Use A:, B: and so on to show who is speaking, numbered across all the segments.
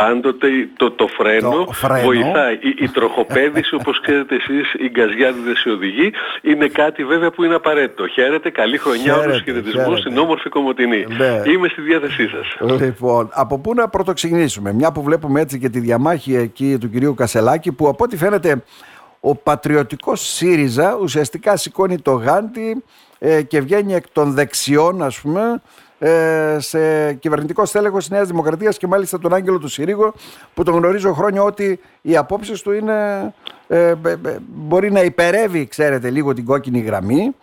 A: πάντοτε το, το, φρένο, βοηθάει. Η, η τροχοπέδηση όπως ξέρετε εσείς, η γκαζιάδιδες η οδηγή, είναι κάτι βέβαια που είναι απαραίτητο. Χαίρετε, καλή χρονιά, όλους χαιρετισμούς στην όμορφη Κομωτινή. Ναι. Είμαι στη διάθεσή σας.
B: Λοιπόν, από πού να πρωτοξεκινήσουμε, μια που βλέπουμε έτσι και τη διαμάχη εκεί του κυρίου Κασελάκη, που από ό,τι φαίνεται ο πατριωτικός ΣΥΡΙΖΑ ουσιαστικά σηκώνει το γάντι ε, και βγαίνει εκ των δεξιών ας πούμε ε, σε κυβερνητικό στέλεχος της Νέας Δημοκρατίας και μάλιστα τον Άγγελο του Συρίγο, που τον γνωρίζω χρόνια ότι οι απόψεις του είναι, ε, μπορεί να υπερεύει, ξέρετε, λίγο την κόκκινη γραμμή.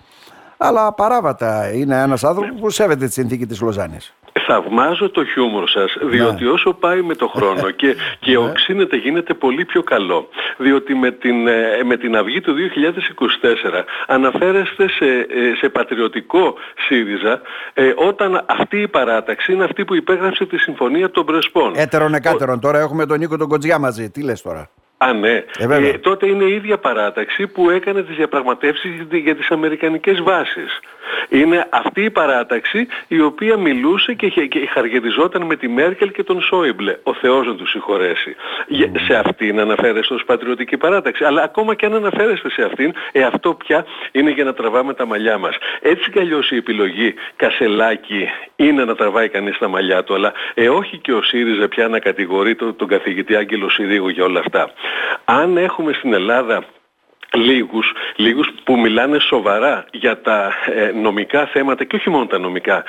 B: Αλλά παράβατα είναι ένας άνθρωπος που σέβεται τη συνθήκη της Λοζάνης
A: θαυμάζω το χιούμορ σας, διότι ναι. όσο πάει με το χρόνο και, και ναι. οξύνεται γίνεται πολύ πιο καλό. Διότι με την, ε, με την αυγή του 2024 αναφέρεστε σε, ε, σε πατριωτικό ΣΥΡΙΖΑ ε, όταν αυτή η παράταξη είναι αυτή που υπέγραψε τη Συμφωνία των Πρεσπών.
B: Έτερον εκάτερον. Τώρα έχουμε τον Νίκο τον Κοντζιά μαζί. Τι λες τώρα;
A: Α, ναι. Ε, τότε είναι η ίδια παράταξη που έκανε τις διαπραγματεύσεις για τις αμερικανικές βάσεις. Είναι αυτή η παράταξη η οποία μιλούσε και, και χαργεριζόταν με τη Μέρκελ και τον Σόιμπλε. Ο Θεός να τους συγχωρέσει. Σε αυτήν αναφέρεστε ως πατριωτική παράταξη. Αλλά ακόμα και αν αναφέρεστε σε αυτήν, ε, αυτό πια είναι για να τραβάμε τα μαλλιά μας. Έτσι κι αλλιώς η επιλογή Κασελάκη είναι να τραβάει κανείς τα μαλλιά του, αλλά ε, όχι και ο ΣΥΡΙΖΑ πια να κατηγορεί τον, τον καθηγητή Άγγελο Συρίγου για όλα αυτά. Αν έχουμε στην Ελλάδα λίγους, λίγους που μιλάνε σοβαρά για τα ε, νομικά θέματα και όχι μόνο τα νομικά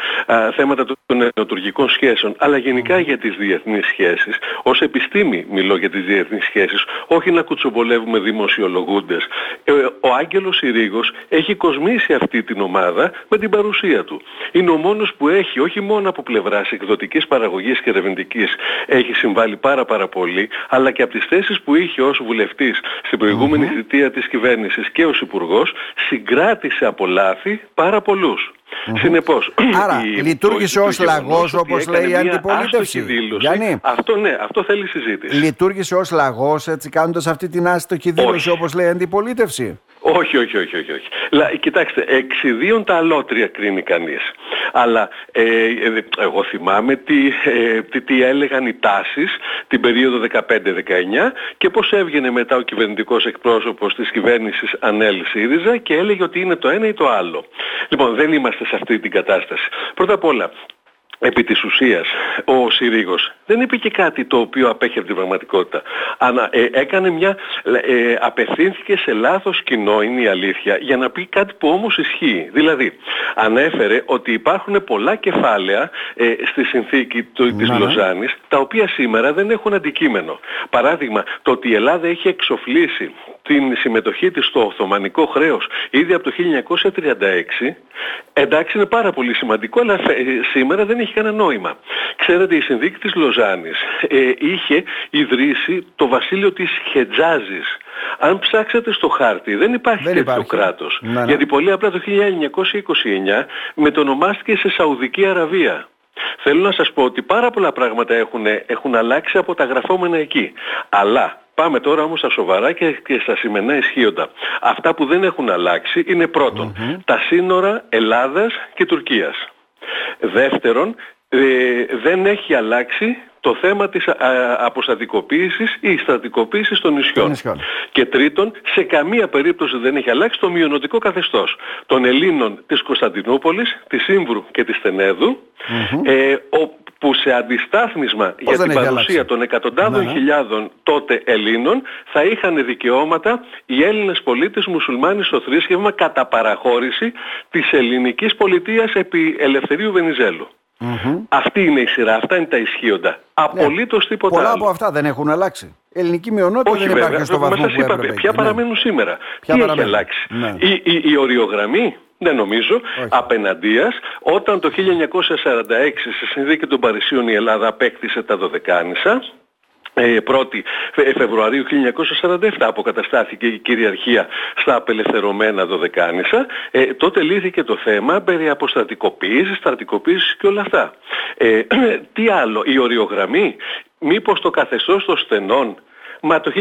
A: θέματα των νεοτουργικών σχέσεων αλλά γενικά για τις διεθνείς σχέσεις. Ως επιστήμη μιλώ για τις διεθνείς σχέσεις όχι να κουτσομπολεύουμε δημοσιολογούντες. Ε, ο Άγγελος Ιρήγος έχει κοσμήσει αυτή την ομάδα με την παρουσία του. Είναι ο μόνος που έχει όχι μόνο από πλευράς εκδοτικής παραγωγής και ερευνητικής έχει συμβάλει πάρα πάρα πολύ αλλά και από τις θέσεις που είχε ως βουλευτής στην προηγούμενη θητεία της κυβέρνησης και ως Υπουργός συγκράτησε από λάθη πάρα πολλούς. Mm-hmm. Συνεπώς,
B: Άρα η, λειτουργήσε ως λαγός όπως λέει η αντιπολίτευση.
A: Γιάννη; Αυτό ναι, αυτό θέλει συζήτηση.
B: Λειτουργήσε ως λαγός έτσι κάνοντας αυτή την άστοχη δήλωση όπως λέει η αντιπολίτευση;
A: Όχι, όχι, όχι, όχι. όχι. Λα, κοιτάξτε, εξιδίων τα αλότρια κρίνει κανείς. Αλλά ε, ε εγώ θυμάμαι τι, ε, τι, τι, έλεγαν οι τάσεις την περίοδο 15-19 και πώς έβγαινε μετά ο κυβερνητικός εκπρόσωπος της κυβέρνησης Ανέλ ΣΥΡΙΖΑ και έλεγε ότι είναι το ένα ή το άλλο. Λοιπόν, δεν είμαστε σε αυτή την κατάσταση. Πρώτα απ' όλα, επί της ουσίας ο Συρίγος δεν είπε και κάτι το οποίο απέχει από την πραγματικότητα. Ανα, ε, έκανε μια, ε, απευθύνθηκε σε λάθος κοινό, είναι η αλήθεια, για να πει κάτι που όμως ισχύει. Δηλαδή, ανέφερε ότι υπάρχουν πολλά κεφάλαια ε, στη συνθήκη του, της Λοζάνης, τα οποία σήμερα δεν έχουν αντικείμενο. Παράδειγμα, το ότι η Ελλάδα έχει εξοφλήσει την συμμετοχή της στο Οθωμανικό χρέος ήδη από το 1936, εντάξει είναι πάρα πολύ σημαντικό, αλλά σήμερα δεν έχει κανένα νόημα. Ξέρετε, η συνδίκη της Λοζάνης ε, είχε ιδρύσει το βασίλειο της Χετζάζης. Αν ψάξετε στο χάρτη δεν υπάρχει δεν τέτοιο υπάρχει. κράτος. Ναι, ναι. Γιατί πολύ απλά το 1929 μετονομάστηκε σε Σαουδική Αραβία. Θέλω να σας πω ότι πάρα πολλά πράγματα έχουν, έχουν αλλάξει από τα γραφόμενα εκεί. Αλλά Πάμε τώρα όμως στα σοβαρά και, και στα σημερινά ισχύοντα. Αυτά που δεν έχουν αλλάξει είναι τα σύνορα Ελλάδας και Τουρκίας. Δεύτερον, ε, δεν έχει αλλάξει το θέμα της α, αποστατικοποίησης ή στατικοποίησης των νησιών. Και τρίτον, σε καμία περίπτωση δεν έχει αλλάξει το μειονοτικό καθεστώς των Ελλήνων της Κωνσταντινούπολης, της Σύμβρου και της Στενέδου, ε, που σε αντιστάθμισμα για την παρουσία των εκατοντάδων ναι, ναι. χιλιάδων τότε Ελλήνων θα είχαν δικαιώματα οι Έλληνες πολίτες μουσουλμάνοι στο θρήσκευμα κατά παραχώρηση της ελληνικής πολιτείας επί Ελευθερίου Βενιζέλου. Αυτή είναι η σειρά, αυτά είναι τα ισχύοντα. Ναι. Απολύτως τίποτα
B: Πολλά
A: άλλο.
B: από αυτά δεν έχουν αλλάξει. Η ελληνική μειονότητα δεν υπάρχει στο βαθμό που έπρεπε.
A: Ποια παραμένουν σήμερα. Ποια Τι έχει αλλάξει; Η, η, η οριογραμμή; Δεν νομίζω, Όχι. απέναντίας, όταν το 1946 στη Συνδίκη των Παρισίων η Ελλάδα απέκτησε τα Δωδεκάνησα, 1η ε, Φεβρουαρίου 1947 αποκαταστάθηκε η κυριαρχία στα απελευθερωμένα Δωδεκάνησα, ε, τότε λύθηκε το θέμα περί αποστατικοποίησης, στρατικοποίησης και όλα αυτά. Ε, τι άλλο, η οριογραμμή, μήπως το καθεστώς των στενών Μα το 1923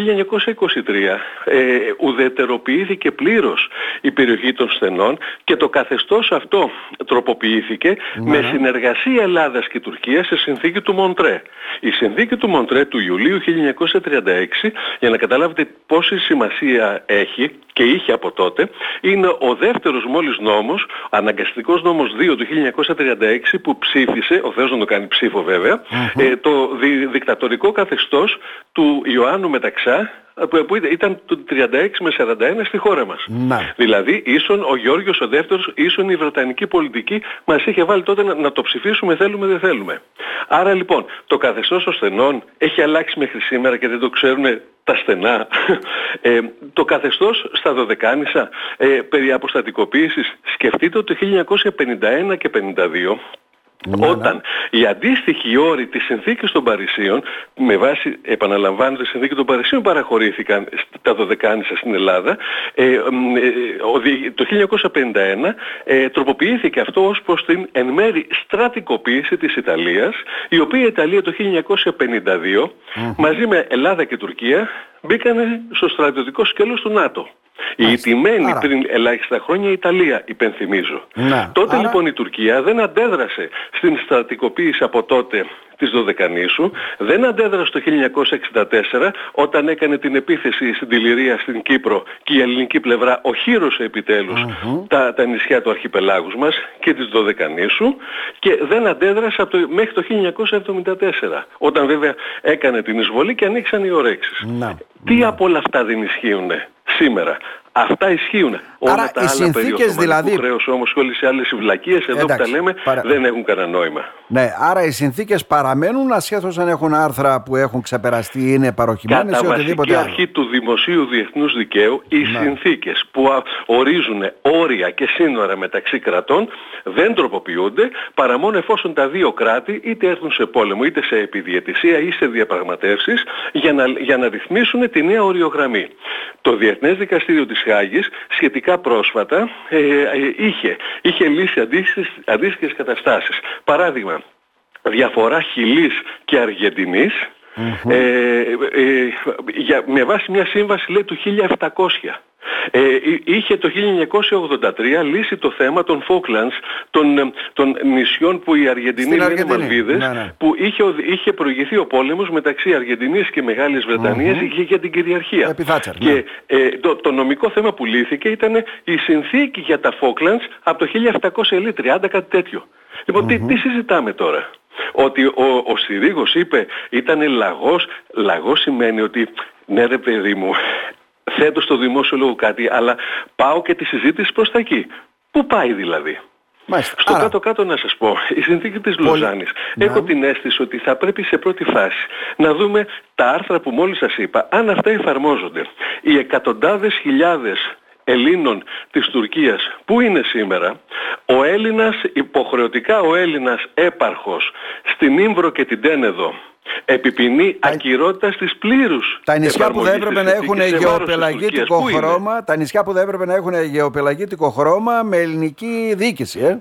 A: ε, ουδετεροποιήθηκε πλήρως η περιοχή των στενών και το καθεστώς αυτό τροποποιήθηκε με ναι. συνεργασία Ελλάδας και Τουρκίας σε συνθήκη του Μοντρέ. Η συνθήκη του Μοντρέ του Ιουλίου 1936, για να καταλάβετε πόση σημασία έχει και είχε από τότε, είναι ο δεύτερος μόλις νόμος, αναγκαστικός νόμος 2 του 1936 που ψήφισε, ο Θεός να το κάνει ψήφο ε, το δι, δικτατορικό καθεστώς του Ιωάννου Μεταξά που ήταν το 36 με 41 στη χώρα μας.
B: Να.
A: Δηλαδή ίσον ο Γιώργος ο δεύτερος, ίσον η Βρετανική πολιτική μας είχε βάλει τότε να, το ψηφίσουμε θέλουμε δεν θέλουμε. Άρα λοιπόν το καθεστώς των στενών έχει αλλάξει μέχρι σήμερα και δεν το ξέρουν τα στενά. Ε, το καθεστώς στα Δωδεκάνησα ε, περί αποστατικοποίησης σκεφτείτε ότι το 1951 και 52 ναι, ναι. Όταν οι αντίστοιχοι όροι της συνθήκης των Παρισίων, με βάση, επαναλαμβάνω, τη συνθήκη των Παρισίων παραχωρήθηκαν τα δωδεκάνησα στην Ελλάδα, ε, ε, το 1951 ε, τροποποιήθηκε αυτό ως προς την εν μέρη στρατικοποίηση της Ιταλίας, η οποία η Ιταλία το 1952 μαζί με Ελλάδα και Τουρκία μπήκανε στο στρατιωτικό σκέλος του ΝΑΤΟ. Η ιτημένη πριν ελάχιστα χρόνια η Ιταλία, υπενθυμίζω.
B: Να.
A: Τότε λοιπόν η Τουρκία δεν αντέδρασε στην στρατικοποίηση από τότε της Δωδεκανήσου, δεν αντέδρασε το 1964 όταν έκανε την επίθεση στην Τηληρία στην Κύπρο και η ελληνική πλευρά οχύρωσε τα, τα νησιά του αρχιπελάγους μας και της Δωδεκανήσου και δεν αντέδρασε από το, μέχρι το 1974 όταν βέβαια έκανε την εισβολή και ανοίξαν οι ωρέξεις. Τι από όλα αυτά δεν ισχύουν σήμερα. Αυτά ισχύουν.
B: Όλα τα άλλα περιοχές
A: δηλαδή... χρέος όμως και όλες οι άλλες βλακίες εδώ που τα λέμε δεν έχουν κανένα νόημα.
B: Ναι, άρα οι συνθήκες παραμένουν ασχέτως αν έχουν άρθρα που έχουν ξεπεραστεί ή είναι παροχημένες ή οτιδήποτε
A: άλλο. αρχή του δημοσίου διεθνούς δικαίου οι ναι. συνθήκες που ορίζουν όρια και σύνορα μεταξύ κρατών δεν τροποποιούνται παρά μόνο εφόσον τα δύο κράτη είτε έρθουν σε πόλεμο είτε σε επιδιαιτησία ή σε διαπραγματεύσεις για να, για να ρυθμίσουν τη νέα οριογραμμή. Το Διεθνές Δικαστήριο της Χάγης σχετικά πρόσφατα ε, ε, είχε, είχε λύσει αντίστοιχες, αντίστοιχες καταστάσεις. Παράδειγμα, διαφορά Χιλής και αργεντινης ε, ε, για, με βάση μια σύμβαση λέει του 1700. Ε, είχε το 1983 λύσει το θέμα των Falklands, των, ε, των νησιών που οι Αργεντινοί είναι Μαλβίδες, ναι, ναι. που είχε, είχε προηγηθεί ο πόλεμος μεταξύ Αργεντινής και Μεγάλης Βρετανίας mm-hmm. για την κυριαρχία.
B: και
A: ναι. ε, το, το νομικό θέμα που λύθηκε ήταν η συνθήκη για τα Falklands από το 1730 κάτι τέτοιο. Λοιπόν, τι, τι συζητάμε τώρα; Ότι ο, ο Συρίγος είπε ήταν λαγός, λαγός σημαίνει ότι ναι ρε παιδί μου, θέτω στο δημόσιο λόγο κάτι, αλλά πάω και τη συζήτηση προς τα εκεί. Πού πάει δηλαδή;
B: Μάλιστα.
A: Στο κάτω-κάτω να σας πω, η συνθήκη της Λοζάνης. Έχω την αίσθηση ότι θα πρέπει σε πρώτη φάση να δούμε τα άρθρα που μόλις σας είπα, αν αυτά εφαρμόζονται. Οι εκατοντάδες χιλιάδες Ελλήνων της Τουρκίας. Που είναι σήμερα, ο Έλληνας, υποχρεωτικά ο Έλληνας έπαρχος στην Ήμβρο και την Τένεδο, επιπινεί ακυρότητα της πλήρους
B: τα νησιά που δεν έπρεπε να έχουν γεωπελαγίτικο χρώμα τα νησιά που δεν έπρεπε να έχουν γεωπελαγίτικο χρώμα με ελληνική διοίκηση ε;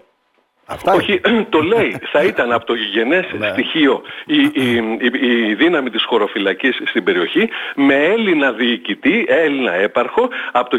A: Αυτά Όχι, το λέει. Θα ήταν από το γηγενές ναι. στοιχείο η, η, η, η, δύναμη της χωροφυλακής στην περιοχή με Έλληνα διοικητή, Έλληνα έπαρχο από το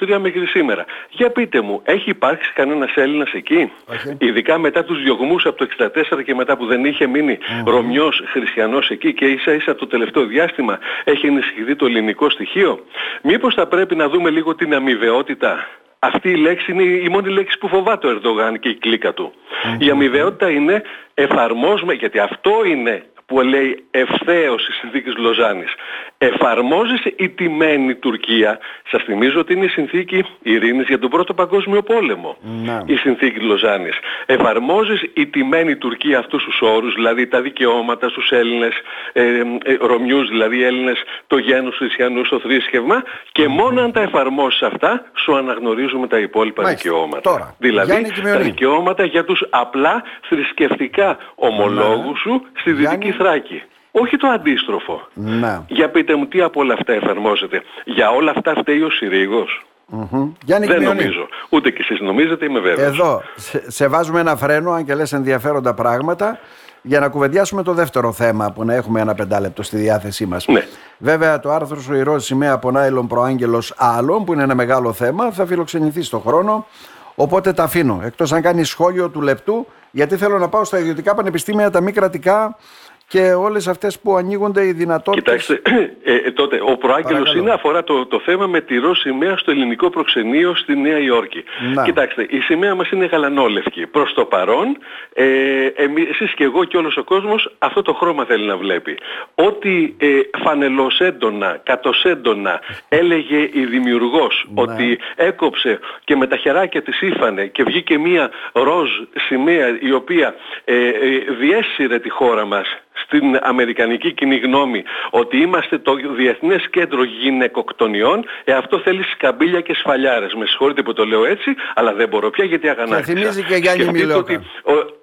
A: 1923 μέχρι σήμερα. Για πείτε μου, έχει υπάρξει κανένας Έλληνας εκεί, ειδικά μετά τους διωγμούς από το 1964 και μετά που δεν είχε μείνει mm-hmm. Ρωμιός χριστιανός εκεί και ίσα ίσα το τελευταίο διάστημα έχει ενισχυθεί το ελληνικό στοιχείο; Μήπως θα πρέπει να δούμε λίγο την αμοιβαιότητα; Αυτή η λέξη είναι η μόνη λέξη που φοβάται ο Ερντογάν και η κλίκα του. Η αμοιβαιότητα είναι εφαρμόζουμε, γιατί αυτό είναι που λέει ευθέως η συνθήκη Λοζάνης. Εφαρμόζεις η τιμένη Τουρκία. Σας θυμίζω ότι είναι η συνθήκη ειρήνης για τον Πρώτο Παγκόσμιο Πόλεμο.
B: Να.
A: Η συνθήκη Λοζάνης. Εφαρμόζεις η τιμένη Τουρκία αυτούς τους όρους, δηλαδή τα δικαιώματα στους Έλληνες, ε, ε, Ρωμιούς δηλαδή Έλληνες, το γένος χριστιανούς, το θρήσκευμα και μόνο αν τα εφαρμόσεις αυτά σου αναγνωρίζουμε τα υπόλοιπα
B: Μάλιστα.
A: δικαιώματα.
B: Τώρα,
A: δηλαδή τα δικαιώματα για τους απλά θρησκευτικά ομολόγους σου στη Δυτική Θράκη. Όχι το αντίστροφο.
B: Να.
A: Για πείτε μου τι από όλα αυτά εφαρμόζεται. Για όλα αυτά φταίει ο Συρίγος.
B: Mm-hmm.
A: Δεν νομίζω. Ούτε κι εσείς νομίζετε, είμαι βέβαιος.
B: Εδώ σε, σε βάζουμε ένα φρένο, αν και λες ενδιαφέροντα πράγματα. για να κουβεντιάσουμε το δεύτερο θέμα που να έχουμε ένα πεντάλεπτο στη διάθεσή μας.
A: Ναι.
B: Βέβαια το άρθρο σου «Η Ρώση σημαία από Νάιλον Προάγγελος Άλλων» που είναι ένα μεγάλο θέμα θα φιλοξενηθεί στον χρόνο. Οπότε τα αφήνω. Εκτός αν κάνει σχόλιο του λεπτού γιατί θέλω να πάω στα ιδιωτικά πανεπιστήμια, τα μη κρατικά και όλες αυτές που ανοίγονται οι δυνατότητες.
A: Κοιτάξτε, ε, ε, τότε ο προάγγελος είναι αφορά το, το θέμα με τη ροζ σημαία στο ελληνικό προξενείο στη Νέα Υόρκη. Να. Κοιτάξτε, η σημαία μας είναι γαλανόλευκη. Προς το παρόν, ε, εμείς, εσείς και εγώ και όλος ο κόσμος αυτό το χρώμα θέλει να βλέπει. Ό,τι ε, φανελώς έντονα, κατος έντονα έλεγε η δημιουργός ότι έκοψε και με τα χεράκια της ύφανε και βγήκε μία ροζ σημαία η οποία ε, ε, διέσυρε τη χώρα μας στην Αμερικανική κοινή γνώμη ότι είμαστε το Διεθνές Κέντρο Γυναικοκτονιών, ε, αυτό θέλει σκαμπίλια και σφαλιάρες. Με συγχωρείτε που το λέω έτσι, αλλά δεν μπορώ πια γιατί αγανάκτησα.
B: Και θυμίζει και Γιάννη Μιλόκα.
A: Ότι,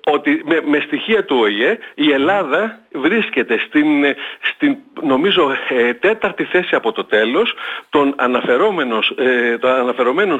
A: ότι με, με, στοιχεία του ΟΗΕ η Ελλάδα βρίσκεται στην, στην νομίζω ε, τέταρτη θέση από το τέλος των, ε, των αναφερομένων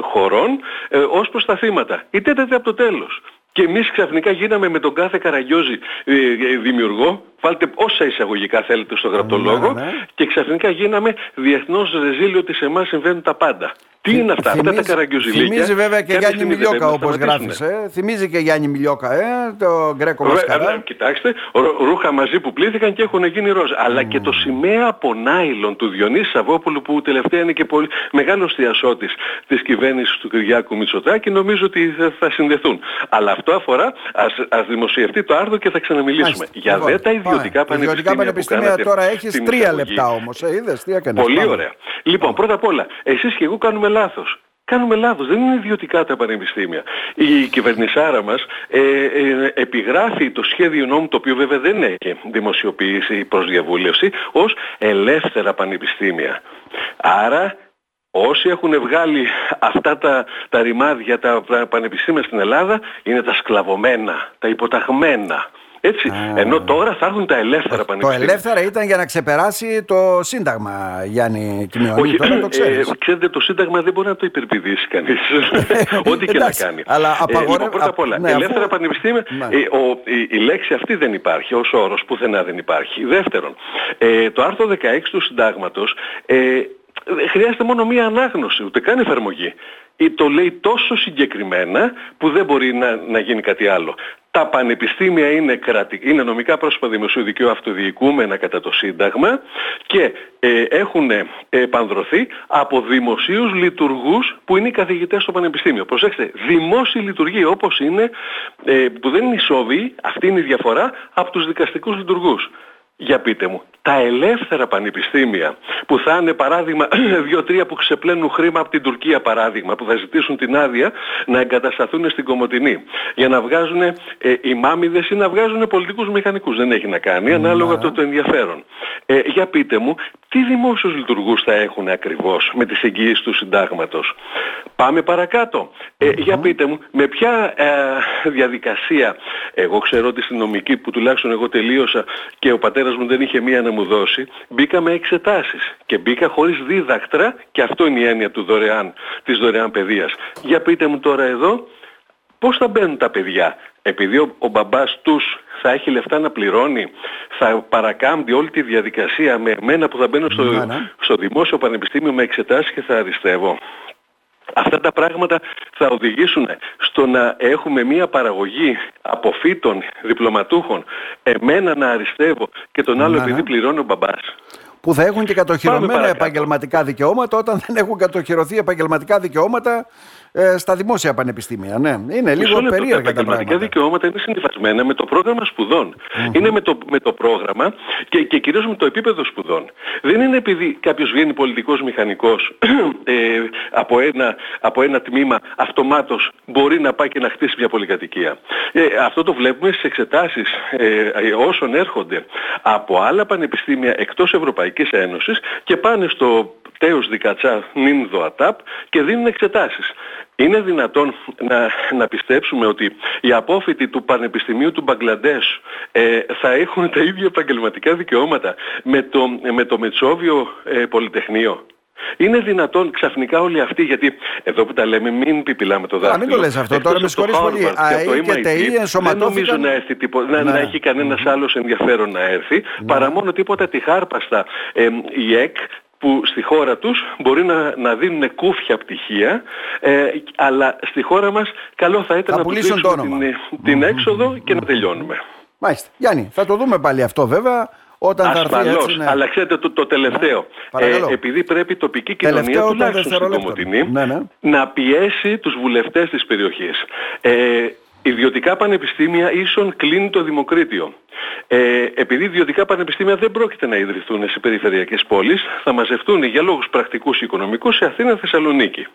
A: χωρών ε, ως προς τα θύματα. Η τέταρτη από το τέλος. Και εμείς ξαφνικά γίναμε με τον κάθε Καραγιώζη ε, ε, δημιουργό, βάλτε όσα εισαγωγικά θέλετε στο γραπτολόγο, ναι, ναι. και ξαφνικά γίναμε διεθνώς ρεζίλιο ότι σε εμάς συμβαίνουν τα πάντα. Τι είναι αυτά, αυτά τα καραγκιουζιλίκια.
B: Θυμίζει βέβαια και Γιάννη Μιλιόκα όπως γράφεις. Ε. Θυμίζει και Γιάννη Μιλιόκα, ε, το Γκρέκο Μασκαρά.
A: Κοιτάξτε, ρούχα μαζί που πλήθηκαν και έχουν γίνει ροζ. Αλλά και το σημαία από νάιλον του Διονύσης Σαββόπουλου που τελευταία είναι και πολύ μεγάλος διασώτης της κυβέρνησης του Κυριάκου Μητσοτάκη νομίζω ότι θα συνδεθούν. Αλλά αυτό αφορά, ας, ας δημοσιευτεί το άρθρο και θα ξαναμιλήσουμε. Για
B: λοιπόν,
A: δε τα ιδιωτικά πανεπιστήμια, ιδιωτικά
B: πανεπιστήμια τώρα έχεις τρία λεπτά όμως. Ε, είδες, τι έκανες.
A: Πολύ ωραία. Λοιπόν, πρώτα απ' όλα, εσείς και εγώ κάνουμε λάθος. Κάνουμε λάθος, δεν είναι ιδιωτικά τα πανεπιστήμια. Η κυβερνησάρα μας ε, ε, επιγράφει το σχέδιο νόμου, το οποίο βέβαια δεν έχει δημοσιοποιήσει προς διαβούλευση, ως ελεύθερα πανεπιστήμια. Άρα όσοι έχουν βγάλει αυτά τα, τα ρημάδια τα πανεπιστήμια στην Ελλάδα είναι τα σκλαβωμένα, τα υποταγμένα. Έτσι. Ενώ τώρα θα έρθουν τα ελεύθερα πανεπιστήμια.
B: Το ελεύθερα ήταν για να ξεπεράσει το Σύνταγμα, Γιάννη Κιμιώνη.
A: Όχι,
B: τώρα το ξέρεις.
A: Ε, ξέρετε, το Σύνταγμα δεν μπορεί να το υπερπηδήσει κανείς. Ό,τι και να κάνει.
B: Αλλά απαγορε... ε, λοιπόν,
A: πρώτα απ' όλα, ναι, ελεύθερα αφού... πανεπιστήμια, ναι. ε, ο, η, η, λέξη αυτή δεν υπάρχει ως όρος, πουθενά δεν υπάρχει. Δεύτερον, ε, το άρθρο 16 του Συντάγματος ε, χρειάζεται μόνο μία ανάγνωση, ούτε καν εφαρμογή. Ή το λέει τόσο συγκεκριμένα που δεν μπορεί να, να γίνει κάτι άλλο. Τα πανεπιστήμια είναι, κρατη... είναι νομικά πρόσωπα δημοσίου δικαίου αυτοδιοικούμενα κατά το Σύνταγμα και ε, έχουν επανδρωθεί από δημοσίους λειτουργούς που είναι οι καθηγητές στο πανεπιστήμιο. Προσέξτε, δημόσιοι λειτουργοί όπως είναι, ε, που δεν είναι ισόβοι, αυτή είναι η διαφορά, από τους δικαστικούς λειτουργούς. Για πείτε μου, τα ελεύθερα πανεπιστήμια που θα είναι παράδειγμα δύο-τρία που ξεπλένουν χρήμα από την Τουρκία παράδειγμα που θα ζητήσουν την άδεια να εγκατασταθούν στην Κομωτινή για να βγάζουν ε, μάμιδες ή να βγάζουν πολιτικούς μηχανικούς. Δεν έχει να κάνει ναι. ανάλογα το, το ενδιαφέρον. Ε, για πείτε μου, τι δημόσιους λειτουργούς θα έχουν ακριβώς με τις εγγυήσεις του συντάγματος; Πάμε παρακάτω. Ε, Για πείτε μου, με ποια ε, διαδικασία, εγώ ξέρω ότι στην νομική που τουλάχιστον εγώ τελείωσα και ο πατέρας μου δεν είχε μία να μου δώσει, μπήκα με εξετάσεις και μπήκα χωρίς δίδακτρα και αυτό είναι η έννοια του δωρεάν, της δωρεάν παιδείας. Για πείτε μου τώρα εδώ, πώς θα μπαίνουν τα παιδιά. Επειδή ο, ο μπαμπάς τους θα έχει λεφτά να πληρώνει, θα παρακάμπτει όλη τη διαδικασία με εμένα που θα μπαίνω στο, ναι, ναι. στο δημόσιο πανεπιστήμιο με εξετάσεις και θα αριστεύω. Αυτά τα πράγματα θα οδηγήσουν στο να έχουμε μία παραγωγή αποφύτων διπλωματούχων, εμένα να αριστεύω και τον άλλο ναι, επειδή πληρώνει ο μπαμπάς.
B: Που θα έχουν και κατοχυρωμένα επαγγελματικά δικαιώματα όταν δεν έχουν κατοχυρωθεί επαγγελματικά δικαιώματα ε, στα δημόσια πανεπιστήμια. Ναι, είναι λίγο περίεργα τα,
A: πράγματα. Τα επαγγελματικά δικαιώματα είναι συνδυασμένα με το πρόγραμμα Είναι με το, με το πρόγραμμα και, και κυρίως με το επίπεδο σπουδών. Δεν είναι επειδή κάποιος βγαίνει πολιτικός μηχανικός ε, από, ένα, από ένα τμήμα αυτομάτως μπορεί να πάει και να χτίσει μια πολυκατοικία. Ε, αυτό το βλέπουμε στις εξετάσεις ε, όσων έρχονται από άλλα πανεπιστήμια εκτός Ευρωπαϊκής Ένωσης και πάνε στο τέος δικατσά νυν ΔΟΑΤΑΠ και δίνουν εξετάσεις. Είναι δυνατόν να, να πιστέψουμε ότι οι απόφοιτοι του Πανεπιστημίου του Μπαγκλαντές ε, θα έχουν τα ίδια επαγγελματικά δικαιώματα με το, με το Μετσόβιο ε, Πολυτεχνείο; Είναι δυνατόν ξαφνικά όλοι αυτοί, γιατί εδώ που τα λέμε μην πιπιλάμε το δάχτυλο.
B: Α, μην το λες αυτό, τώρα με συγχωρείς πολύ. ΑΕ και ΤΕΗ
A: Δεν νομίζω να, έρθει τίπο... να, να έχει κανένας άλλος ενδιαφέρον να έρθει, παρά μόνο τίποτα τη χάρπαστα ε, η ΕΚ που στη χώρα τους μπορεί να, να δίνουν κούφια πτυχία, ε, αλλά στη χώρα μας καλό θα ήταν
B: Θα
A: να τους
B: πουλήσουν το
A: δείξουμε
B: όνομα.
A: την, την έξοδο και να τελειώνουμε.
B: Μάλιστα. Γιάννη, θα το δούμε πάλι αυτό βέβαια όταν θα έρθει
A: Ασφαλώς,
B: έτσι. ναι.
A: αλλά ξέρετε το, το τελευταίο.
B: παρακαλώ.
A: ε, επειδή πρέπει η τοπική κοινωνία
B: Τελευταίο των
A: τουλάχιστον στην
B: δευτερολέπτων.
A: Κομωτινή
B: Ναι, ναι.
A: να πιέσει τους βουλευτές της περιοχής. Ε, ιδιωτικά πανεπιστήμια ίσον κλείνει το δημοκρίτιο. Ε, επειδή ιδιωτικά πανεπιστήμια δεν πρόκειται να ιδρυθούν σε περιφερειακές πόλεις, θα μαζευτούν για λόγους πρακτικούς και οικονομικούς σε Αθήνα Θεσσαλονίκη.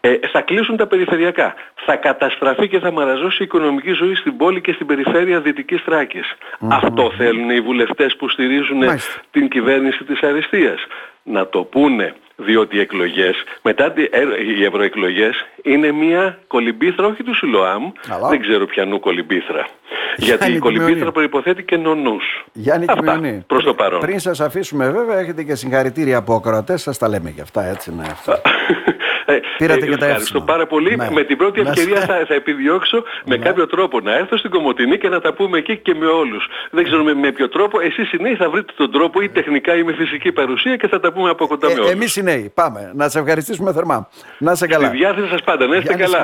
A: Ε, θα κλείσουν τα περιφερειακά. Θα καταστραφεί και θα μαραζώσει η οικονομική ζωή στην πόλη και στην περιφέρεια Δυτικής Θράκης. Αυτό θέλουν οι βουλευτές που στηρίζουν
B: Μάλιστα.
A: την κυβέρνηση της αριστείας. Να το πούνε, διότι οι εκλογές, μετά τη- ε, οι ευρωεκλογές, είναι μια κολυμπήθρα, όχι του Σιλοάμ,
B: Αλλά.
A: δεν ξέρω ποιανού κολυμπήθρα.
B: Γιάννη
A: Γιατί η κολυμπήθρα
B: Κιμιονή.
A: προϋποθέτει και νονούς.
B: Γιάννη
A: Αυτά,
B: Κιμιονή,
A: προς το παρόν.
B: Πριν σας αφήσουμε βέβαια έχετε και συγχαρητήρια από ακροατές, σας τα λέμε και αυτά έτσι ναι. αυτό.
A: Ε,
B: Πήρατε και τα
A: ευχαριστώ
B: εύσημα.
A: πάρα πολύ.
B: Ναι.
A: Με την πρώτη
B: Να
A: ευκαιρία
B: σε-
A: θα, θα επιδιώξω με κάποιο τρόπο να έρθω στην Κομωτινή και να τα πούμε εκεί και με όλους. Δεν ξέρω με, με ποιο τρόπο. Εσείς οι νέοι θα βρείτε τον τρόπο ή τεχνικά ή με φυσική παρουσία και θα τα πούμε από κοντά με
B: Ε,
A: όλους.
B: εμείς οι νέοι πάμε. Να σε ευχαριστήσουμε θερμά. Να σε καλά.
A: Στη διάθεση σας πάντα. Να είστε
B: Γιάννης
A: καλά.